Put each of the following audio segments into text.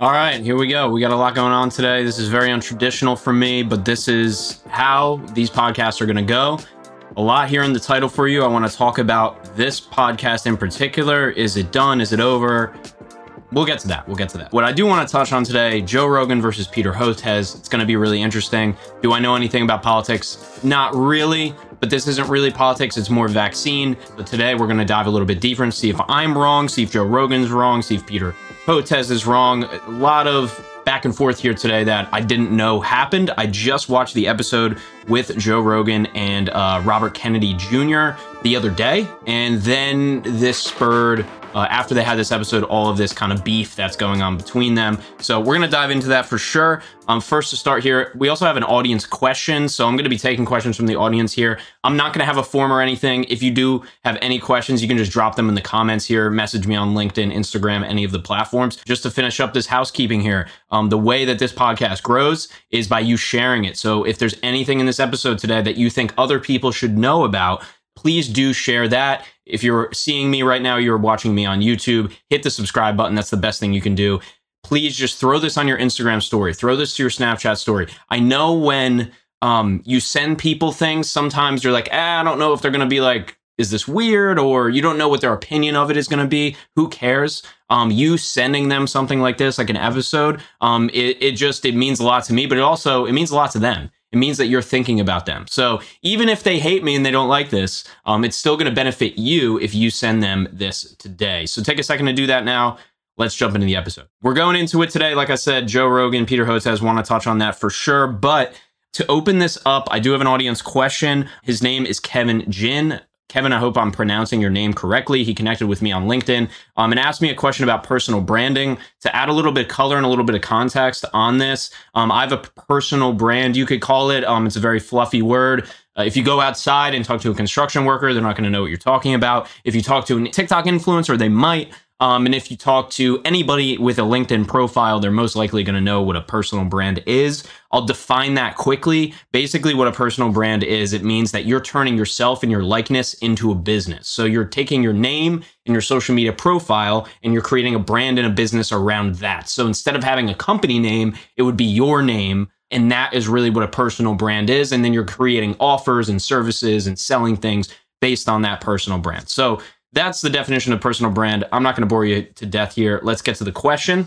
All right, here we go. We got a lot going on today. This is very untraditional for me, but this is how these podcasts are going to go. A lot here in the title for you. I want to talk about this podcast in particular. Is it done? Is it over? We'll get to that. We'll get to that. What I do want to touch on today Joe Rogan versus Peter Hotez. It's going to be really interesting. Do I know anything about politics? Not really, but this isn't really politics. It's more vaccine. But today we're going to dive a little bit deeper and see if I'm wrong, see if Joe Rogan's wrong, see if Peter Hotez is wrong. A lot of back and forth here today that I didn't know happened. I just watched the episode with Joe Rogan and uh, Robert Kennedy Jr. the other day, and then this spurred uh, after they had this episode, all of this kind of beef that's going on between them. So we're gonna dive into that for sure. Um, first to start here, we also have an audience question. So I'm gonna be taking questions from the audience here. I'm not gonna have a form or anything. If you do have any questions, you can just drop them in the comments here. Message me on LinkedIn, Instagram, any of the platforms. Just to finish up this housekeeping here, um, the way that this podcast grows is by you sharing it. So if there's anything in this episode today that you think other people should know about, please do share that. If you're seeing me right now, you're watching me on YouTube, hit the subscribe button. That's the best thing you can do. Please just throw this on your Instagram story, throw this to your Snapchat story. I know when um, you send people things, sometimes you're like, eh, I don't know if they're going to be like, is this weird? Or you don't know what their opinion of it is going to be. Who cares? Um, you sending them something like this, like an episode, um, it, it just, it means a lot to me, but it also, it means a lot to them it means that you're thinking about them. So even if they hate me and they don't like this, um, it's still going to benefit you if you send them this today. So take a second to do that now. Let's jump into the episode. We're going into it today. Like I said, Joe Rogan, Peter Hotez want to touch on that for sure. But to open this up, I do have an audience question. His name is Kevin Jin. Kevin, I hope I'm pronouncing your name correctly. He connected with me on LinkedIn um, and asked me a question about personal branding. To add a little bit of color and a little bit of context on this, um, I have a personal brand, you could call it. Um, it's a very fluffy word. Uh, if you go outside and talk to a construction worker, they're not going to know what you're talking about. If you talk to a TikTok influencer, they might. Um, and if you talk to anybody with a LinkedIn profile, they're most likely going to know what a personal brand is. I'll define that quickly. Basically, what a personal brand is, it means that you're turning yourself and your likeness into a business. So you're taking your name and your social media profile and you're creating a brand and a business around that. So instead of having a company name, it would be your name. And that is really what a personal brand is. And then you're creating offers and services and selling things based on that personal brand. So that's the definition of personal brand. I'm not going to bore you to death here. Let's get to the question.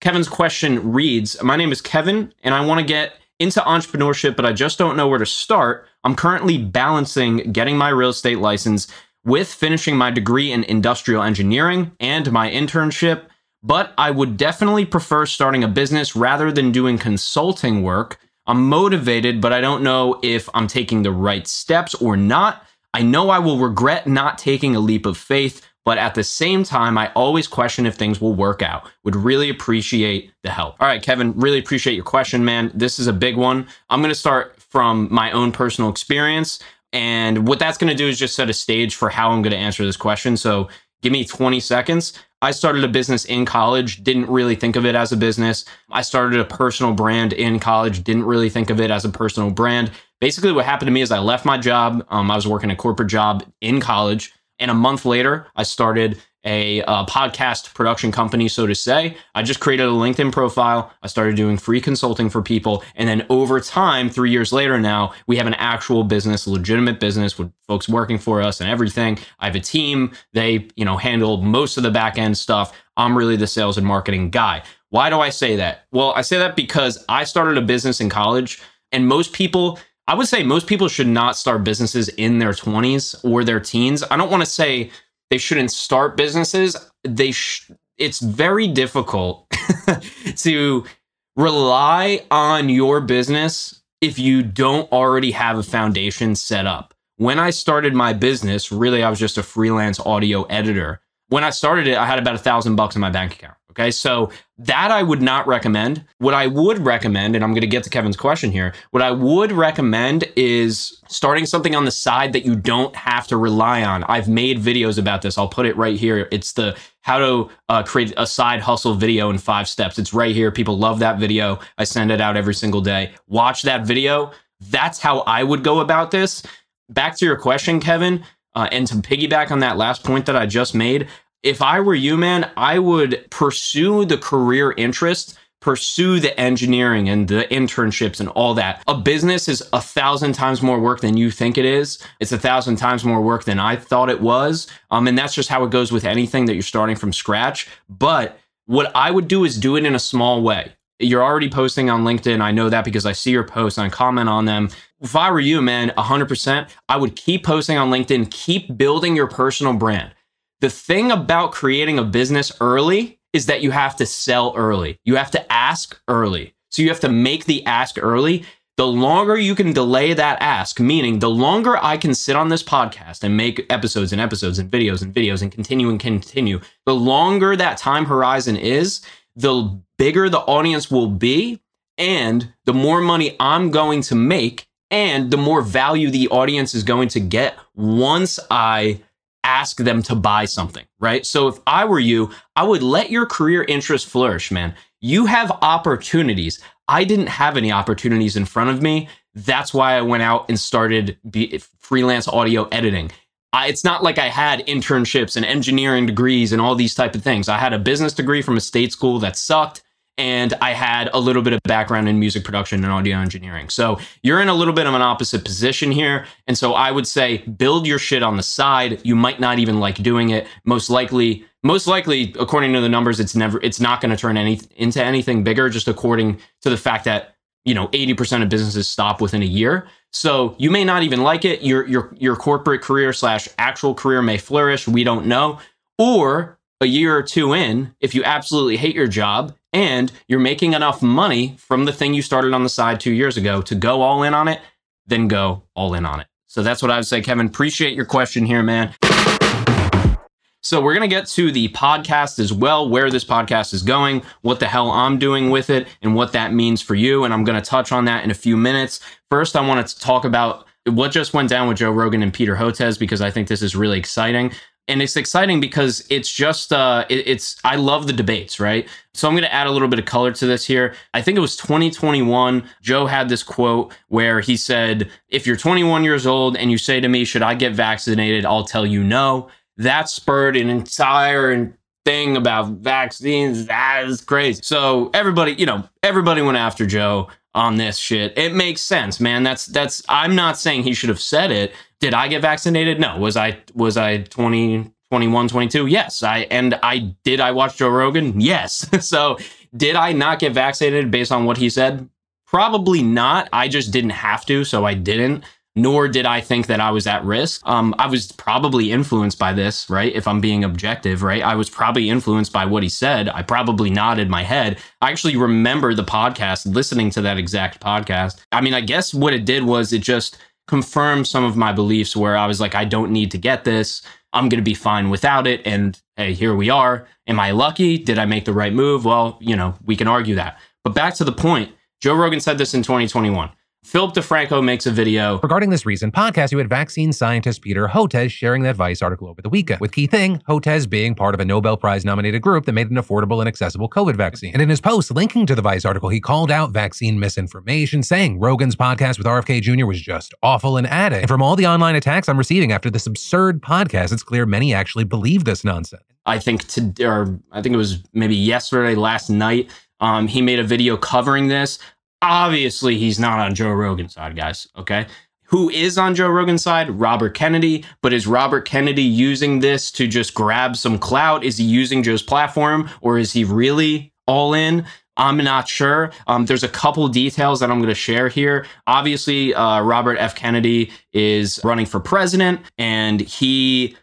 Kevin's question reads My name is Kevin, and I want to get into entrepreneurship, but I just don't know where to start. I'm currently balancing getting my real estate license with finishing my degree in industrial engineering and my internship, but I would definitely prefer starting a business rather than doing consulting work. I'm motivated, but I don't know if I'm taking the right steps or not. I know I will regret not taking a leap of faith, but at the same time, I always question if things will work out. Would really appreciate the help. All right, Kevin, really appreciate your question, man. This is a big one. I'm going to start from my own personal experience. And what that's going to do is just set a stage for how I'm going to answer this question. So give me 20 seconds. I started a business in college, didn't really think of it as a business. I started a personal brand in college, didn't really think of it as a personal brand basically what happened to me is I left my job. Um, I was working a corporate job in college. And a month later, I started a, a, podcast production company, so to say. I just created a LinkedIn profile. I started doing free consulting for people. And then over time, three years later now, we have an actual business, legitimate business with folks working for us and everything. I have a team. They, you know, handle most of the back end stuff. I'm really the sales and marketing guy. Why do I say that? Well, I say that because I started a business in college and most people I would say most people should not start businesses in their 20s or their teens. I don't want to say they shouldn't start businesses. They sh- it's very difficult to rely on your business if you don't already have a foundation set up. When I started my business, really I was just a freelance audio editor. When I started it, I had about a thousand bucks in my bank account. Okay. So that I would not recommend. What I would recommend, and I'm going to get to Kevin's question here, what I would recommend is starting something on the side that you don't have to rely on. I've made videos about this. I'll put it right here. It's the how to uh, create a side hustle video in five steps. It's right here. People love that video. I send it out every single day. Watch that video. That's how I would go about this. Back to your question, Kevin, uh, and to piggyback on that last point that I just made, if I were you, man, I would pursue the career interest pursue the engineering and the internships and all that. A business is a thousand times more work than you think it is. It's a thousand times more work than I thought it was. Um, and that's just how it goes with anything that you're starting from scratch. But what I would do is do it in a small way. You're already posting on LinkedIn. I know that because I see your posts and I comment on them. If I were you, man, 100%, I would keep posting on LinkedIn, keep building your personal brand. The thing about creating a business early is that you have to sell early. You have to ask early. So you have to make the ask early. The longer you can delay that ask, meaning the longer I can sit on this podcast and make episodes and episodes and videos and videos and continue and continue, the longer that time horizon is, the bigger the audience will be and the more money I'm going to make and the more value the audience is going to get once I ask them to buy something, right? So if I were you, I would let your career interest flourish, man. You have opportunities. I didn't have any opportunities in front of me. That's why I went out and started be, freelance audio editing. I, it's not like I had internships and engineering degrees and all these type of things. I had a business degree from a state school that sucked and I had a little bit of background in music production and audio engineering. So you're in a little bit of an opposite position here. And so I would say build your shit on the side. You might not even like doing it. Most likely, most likely, according to the numbers, it's never, it's not going to turn any into anything bigger, just according to the fact that you know 80% of businesses stop within a year. So you may not even like it. Your your your corporate career slash actual career may flourish. We don't know. Or a year or two in, if you absolutely hate your job and you're making enough money from the thing you started on the side two years ago to go all in on it, then go all in on it. So that's what I would say, Kevin. Appreciate your question here, man. So we're going to get to the podcast as well, where this podcast is going, what the hell I'm doing with it, and what that means for you. And I'm going to touch on that in a few minutes. First, I wanted to talk about what just went down with Joe Rogan and Peter Hotez because I think this is really exciting and it's exciting because it's just uh it, it's i love the debates right? So i'm going to add a little bit of color to this here. I think it was 2021 joe had this quote where he said if you're 21 years old and you say to me should i get vaccinated? I'll tell you no that spurred an entire thing about vaccines. That is crazy. So everybody you know everybody went after joe on this shit it makes sense man that's that's i'm not saying he should have said it did I get vaccinated? No. Was I was I 20, 21, 22? Yes. I and I did I watch Joe Rogan? Yes. so did I not get vaccinated based on what he said? Probably not. I just didn't have to, so I didn't. Nor did I think that I was at risk. Um, I was probably influenced by this, right? If I'm being objective, right? I was probably influenced by what he said. I probably nodded my head. I actually remember the podcast, listening to that exact podcast. I mean, I guess what it did was it just confirmed some of my beliefs where I was like, I don't need to get this. I'm going to be fine without it. And hey, here we are. Am I lucky? Did I make the right move? Well, you know, we can argue that. But back to the point Joe Rogan said this in 2021. Philip DeFranco makes a video. Regarding this recent podcast, you had vaccine scientist Peter Hotez sharing that Vice article over the weekend, with key thing, Hotez being part of a Nobel Prize nominated group that made an affordable and accessible COVID vaccine. And in his post linking to the Vice article, he called out vaccine misinformation, saying Rogan's podcast with RFK Jr. was just awful and added. And from all the online attacks I'm receiving after this absurd podcast, it's clear many actually believe this nonsense. I think to, or I think it was maybe yesterday, last night, um, he made a video covering this. Obviously, he's not on Joe Rogan's side, guys. Okay. Who is on Joe Rogan's side? Robert Kennedy. But is Robert Kennedy using this to just grab some clout? Is he using Joe's platform or is he really all in? I'm not sure. Um, there's a couple details that I'm going to share here. Obviously, uh, Robert F. Kennedy is running for president and he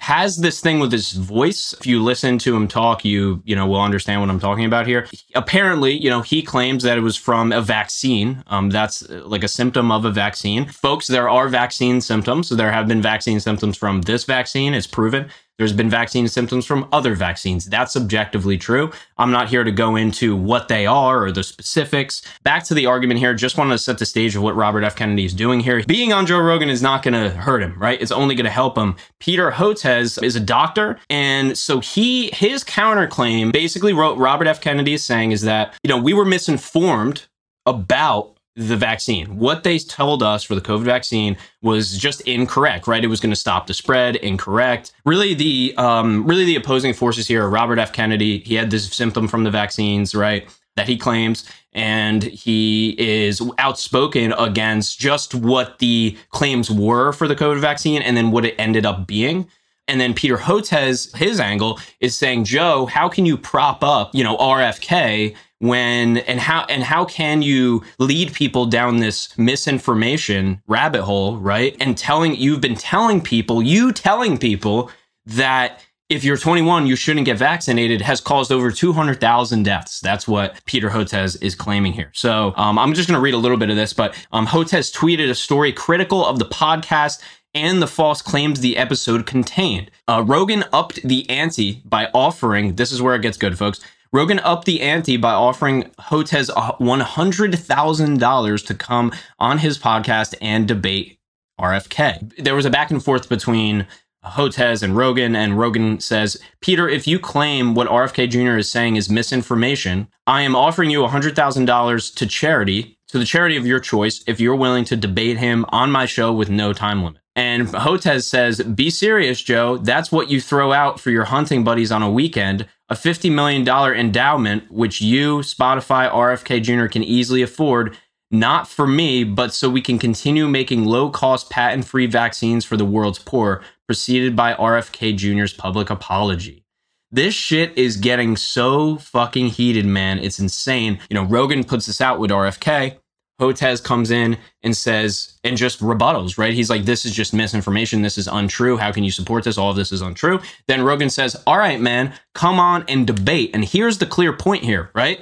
has this thing with his voice. If you listen to him talk, you you know will understand what I'm talking about here. Apparently, you know, he claims that it was from a vaccine. Um, that's uh, like a symptom of a vaccine. Folks, there are vaccine symptoms. So there have been vaccine symptoms from this vaccine. It's proven. There's been vaccine symptoms from other vaccines. That's subjectively true. I'm not here to go into what they are or the specifics. Back to the argument here, just wanted to set the stage of what Robert F. Kennedy is doing here. Being on Joe Rogan is not going to hurt him, right? It's only going to help him. Peter Hotez is a doctor. And so he, his counterclaim basically wrote Robert F. Kennedy is saying is that, you know, we were misinformed about the vaccine. What they told us for the COVID vaccine was just incorrect, right? It was going to stop the spread, incorrect. Really, the um, really the opposing forces here are Robert F. Kennedy. He had this symptom from the vaccines, right? That he claims, and he is outspoken against just what the claims were for the COVID vaccine and then what it ended up being. And then Peter Hotez, his angle is saying, Joe, how can you prop up, you know, RFK when and how and how can you lead people down this misinformation rabbit hole, right? And telling you've been telling people, you telling people that if you're 21, you shouldn't get vaccinated has caused over 200,000 deaths. That's what Peter Hotez is claiming here. So um, I'm just going to read a little bit of this, but um, Hotez tweeted a story critical of the podcast and the false claims the episode contained. Uh, Rogan upped the ante by offering, this is where it gets good, folks. Rogan upped the ante by offering Hotez $100,000 to come on his podcast and debate RFK. There was a back and forth between Hotez and Rogan, and Rogan says, Peter, if you claim what RFK Jr. is saying is misinformation, I am offering you $100,000 to charity, to the charity of your choice, if you're willing to debate him on my show with no time limit. And Hotez says, Be serious, Joe. That's what you throw out for your hunting buddies on a weekend a $50 million endowment, which you, Spotify, RFK Jr. can easily afford, not for me, but so we can continue making low cost, patent free vaccines for the world's poor, preceded by RFK Jr.'s public apology. This shit is getting so fucking heated, man. It's insane. You know, Rogan puts this out with RFK. Hotez comes in and says, and just rebuttals, right? He's like, this is just misinformation. This is untrue. How can you support this? All of this is untrue. Then Rogan says, all right, man, come on and debate. And here's the clear point here, right?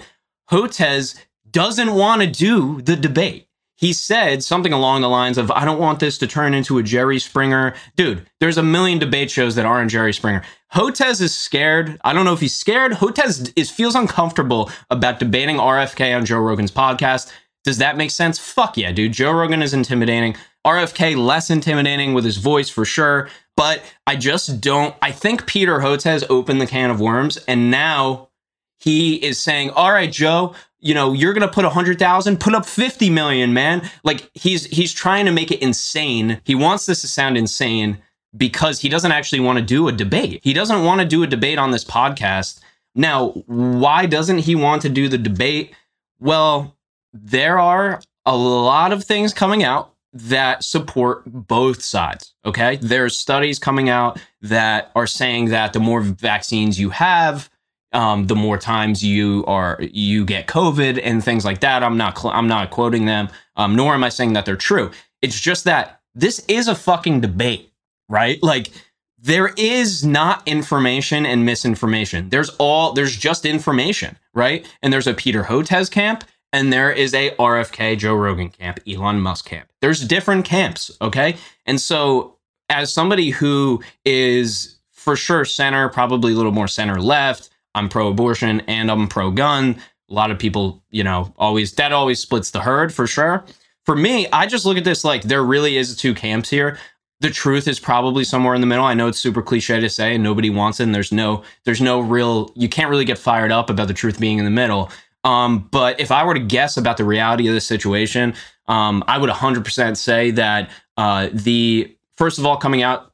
Hotez doesn't want to do the debate. He said something along the lines of, I don't want this to turn into a Jerry Springer. Dude, there's a million debate shows that aren't Jerry Springer. Hotez is scared. I don't know if he's scared. Hotez is feels uncomfortable about debating RFK on Joe Rogan's podcast does that make sense? Fuck yeah, dude. Joe Rogan is intimidating. RFK less intimidating with his voice for sure. But I just don't. I think Peter Hotez opened the can of worms, and now he is saying, "All right, Joe, you know you're gonna put a hundred thousand, put up fifty million, man." Like he's he's trying to make it insane. He wants this to sound insane because he doesn't actually want to do a debate. He doesn't want to do a debate on this podcast. Now, why doesn't he want to do the debate? Well, there are a lot of things coming out that support both sides. Okay. There's studies coming out that are saying that the more vaccines you have, um, the more times you are you get COVID and things like that. I'm not cl- I'm not quoting them, um, nor am I saying that they're true. It's just that this is a fucking debate, right? Like there is not information and misinformation. There's all there's just information, right? And there's a Peter Hotez camp and there is a RFK Joe Rogan camp, Elon Musk camp. There's different camps, okay? And so as somebody who is for sure center, probably a little more center left, I'm pro abortion and I'm pro gun. A lot of people, you know, always that always splits the herd for sure. For me, I just look at this like there really is two camps here. The truth is probably somewhere in the middle. I know it's super cliche to say and nobody wants it and there's no there's no real you can't really get fired up about the truth being in the middle. Um, but if I were to guess about the reality of the situation, um, I would 100% say that uh, the first of all coming out,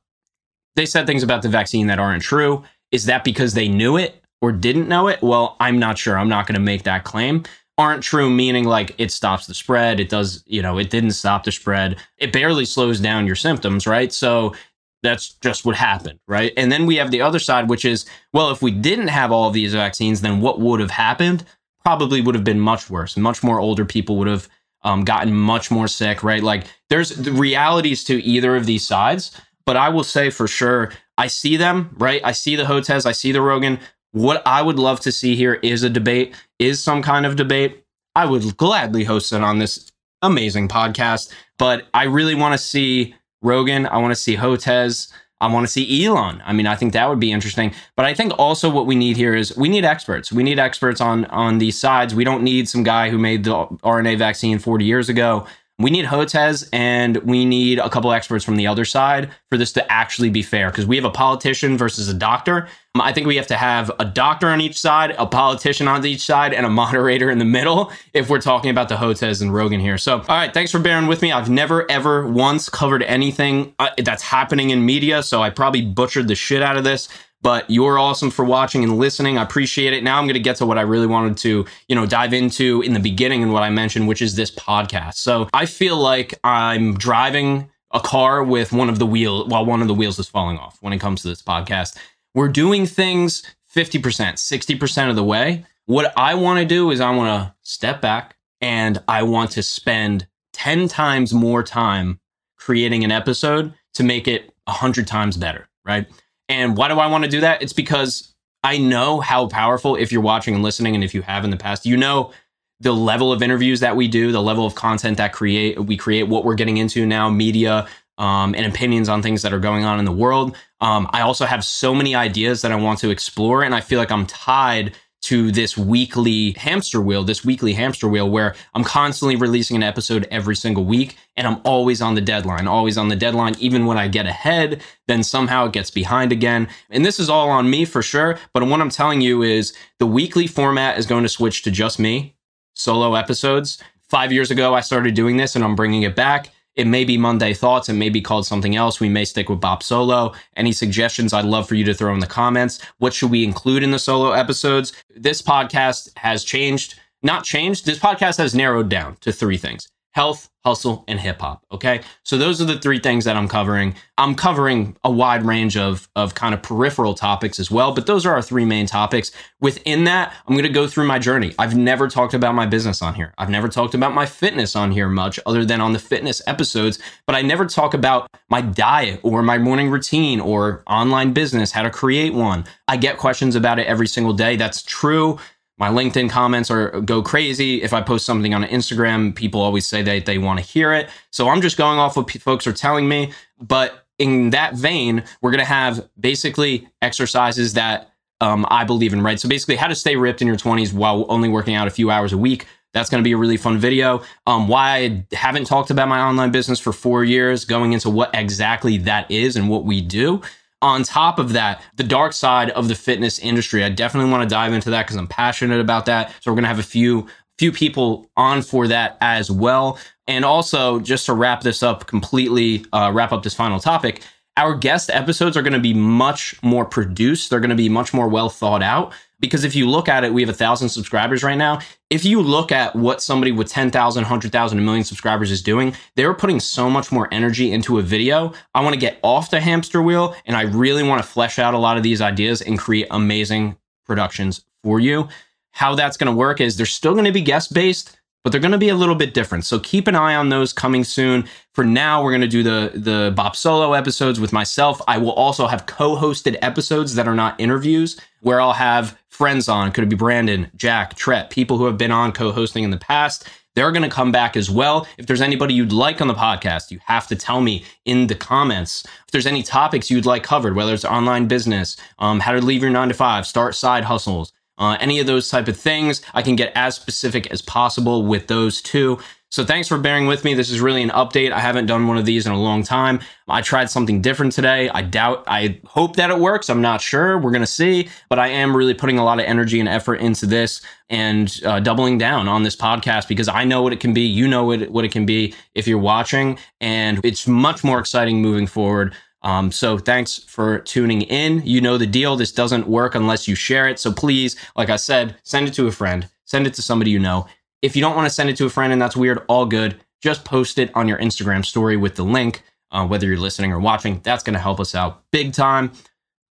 they said things about the vaccine that aren't true. Is that because they knew it or didn't know it? Well, I'm not sure. I'm not going to make that claim. Aren't true meaning like it stops the spread. It does, you know, it didn't stop the spread. It barely slows down your symptoms, right? So that's just what happened, right? And then we have the other side, which is, well, if we didn't have all of these vaccines, then what would have happened? Probably would have been much worse. Much more older people would have um, gotten much more sick, right? Like there's the realities to either of these sides, but I will say for sure, I see them, right? I see the Hotez, I see the Rogan. What I would love to see here is a debate, is some kind of debate. I would gladly host it on this amazing podcast, but I really want to see Rogan. I want to see Hotez. I want to see Elon. I mean, I think that would be interesting. But I think also what we need here is we need experts. We need experts on on these sides. We don't need some guy who made the RNA vaccine 40 years ago. We need Hotez and we need a couple experts from the other side for this to actually be fair because we have a politician versus a doctor. Um, I think we have to have a doctor on each side, a politician on each side, and a moderator in the middle if we're talking about the Hotez and Rogan here. So, all right, thanks for bearing with me. I've never, ever once covered anything uh, that's happening in media, so I probably butchered the shit out of this but you're awesome for watching and listening. I appreciate it. Now I'm going to get to what I really wanted to, you know, dive into in the beginning and what I mentioned, which is this podcast. So I feel like I'm driving a car with one of the wheel while one of the wheels is falling off when it comes to this podcast. We're doing things 50%, 60% of the way. What I want to do is I want to step back and I want to spend 10 times more time creating an episode to make it 100 times better, right? And why do I want to do that? It's because I know how powerful, if you're watching and listening, and if you have in the past, you know the level of interviews that we do, the level of content that create we create, what we're getting into now, media, um, and opinions on things that are going on in the world. Um, I also have so many ideas that I want to explore, and I feel like I'm tied to this weekly hamster wheel, this weekly hamster wheel where I'm constantly releasing an episode every single week and I'm always on the deadline, always on the deadline. Even when I get ahead, then somehow it gets behind again. And this is all on me for sure. But what I'm telling you is the weekly format is going to switch to just me, solo episodes. Five years ago, I started doing this and I'm bringing it back. It may be Monday Thoughts. It may be called something else. We may stick with BopSolo. Any suggestions I'd love for you to throw in the comments. What should we include in the solo episodes? This podcast has changed, not changed. This podcast has narrowed down to three things health, hustle, and hip hop. Okay. So those are the three things that I'm covering. I'm covering a wide range of, of kind of peripheral topics as well, but those are our three main topics. Within that, I'm going to go through my journey. I've never talked about my business on here. I've never talked about my fitness on here much other than on the fitness episodes, but I never talk about my diet or my morning routine or online business, how to create one. I get questions about it every single day. That's true my LinkedIn comments are go crazy. If I post something on Instagram, people always say that they want to hear it. So I'm just going off what folks are telling me. But in that vein, we're going to have basically exercises that um, I believe in, right? So basically, how to stay ripped in your 20s while only working out a few hours a week. That's going to be a really fun video. Um, why I haven't talked about my online business for four years, going into what exactly that is and what we do on top of that, the dark side of the fitness industry. I definitely want to dive into that because I'm passionate about that. So we're going to have a few few people on for that as well. And also, just to wrap this up completely, uh, wrap up this final topic, our guest episodes are going to be much more produced. They're going to be much more well thought out. Because if you look at it, we have a thousand subscribers right now. If you look at what somebody with 10,000, 100,000, a million subscribers is doing, they're putting so much more energy into a video. I want to get off the hamster wheel and I really want to flesh out a lot of these ideas and create amazing productions for you. How that's going to work is they're still going to be guest based, but they're going to be a little bit different. So keep an eye on those coming soon. For now, we're going to do the the BopSolo episodes with myself. I will also have co-hosted episodes that are not interviews, where I'll have friends on. Could it be Brandon, Jack, Tret, people who have been on co-hosting in the past. They're going to come back as well. If there's anybody you'd like on the podcast, you have to tell me in the comments. If there's any topics you'd like covered, whether it's online business, um, how to leave your nine to five, start side hustles, uh, any of those type of things. I can get as specific as possible with those two. So thanks for bearing with me. This is really an update. I haven't done one of these in a long time. I tried something different today. I doubt, I hope that it works. I'm not sure. We're going to see. But I am really putting a lot of energy and effort into this and uh, doubling down on this podcast because I know what it can be. You know what it, what it can be if you're watching. And it's much more exciting moving forward. Um, so thanks for tuning in. You know the deal. This doesn't work unless you share it. So please, like I said, send it to a friend, send it to somebody you know. If you don't want to send it to a friend and that's weird, all good. Just post it on your Instagram story with the link, uh, whether you're listening or watching. That's going to help us out big time.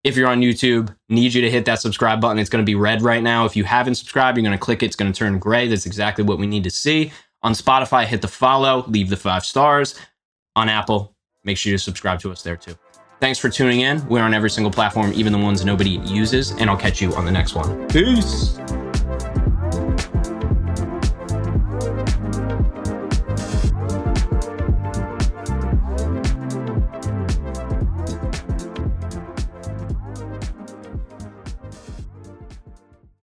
If you're on YouTube, need you to hit that subscribe button. It's going to be red right now. If you haven't subscribed, you're going to click it. It's going to turn gray. That's exactly what we need to see. On Spotify, hit the follow, leave the five stars. On Apple, make sure you subscribe to us there too. Thanks for tuning in. We're on every single platform, even the ones nobody uses, and I'll catch you on the next one. Peace.